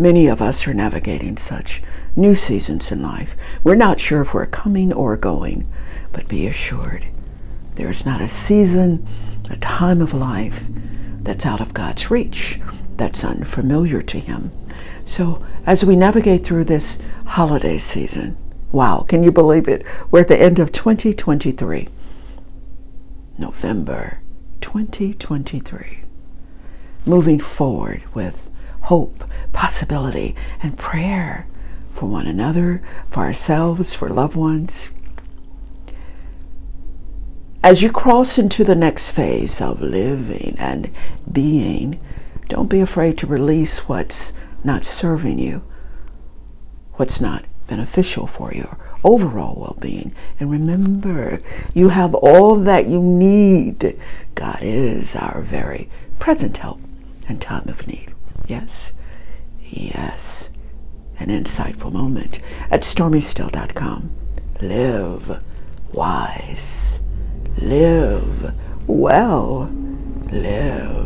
Many of us are navigating such new seasons in life. We're not sure if we're coming or going, but be assured there is not a season, a time of life that's out of God's reach, that's unfamiliar to Him. So as we navigate through this holiday season, wow, can you believe it? We're at the end of 2023. November 2023. Moving forward with hope, possibility, and prayer for one another, for ourselves, for loved ones. As you cross into the next phase of living and being, don't be afraid to release what's not serving you, what's not beneficial for your overall well being. And remember, you have all that you need. God is our very present help in time of need. Yes, yes. An insightful moment at stormiesteele.com. Live wise, live well, live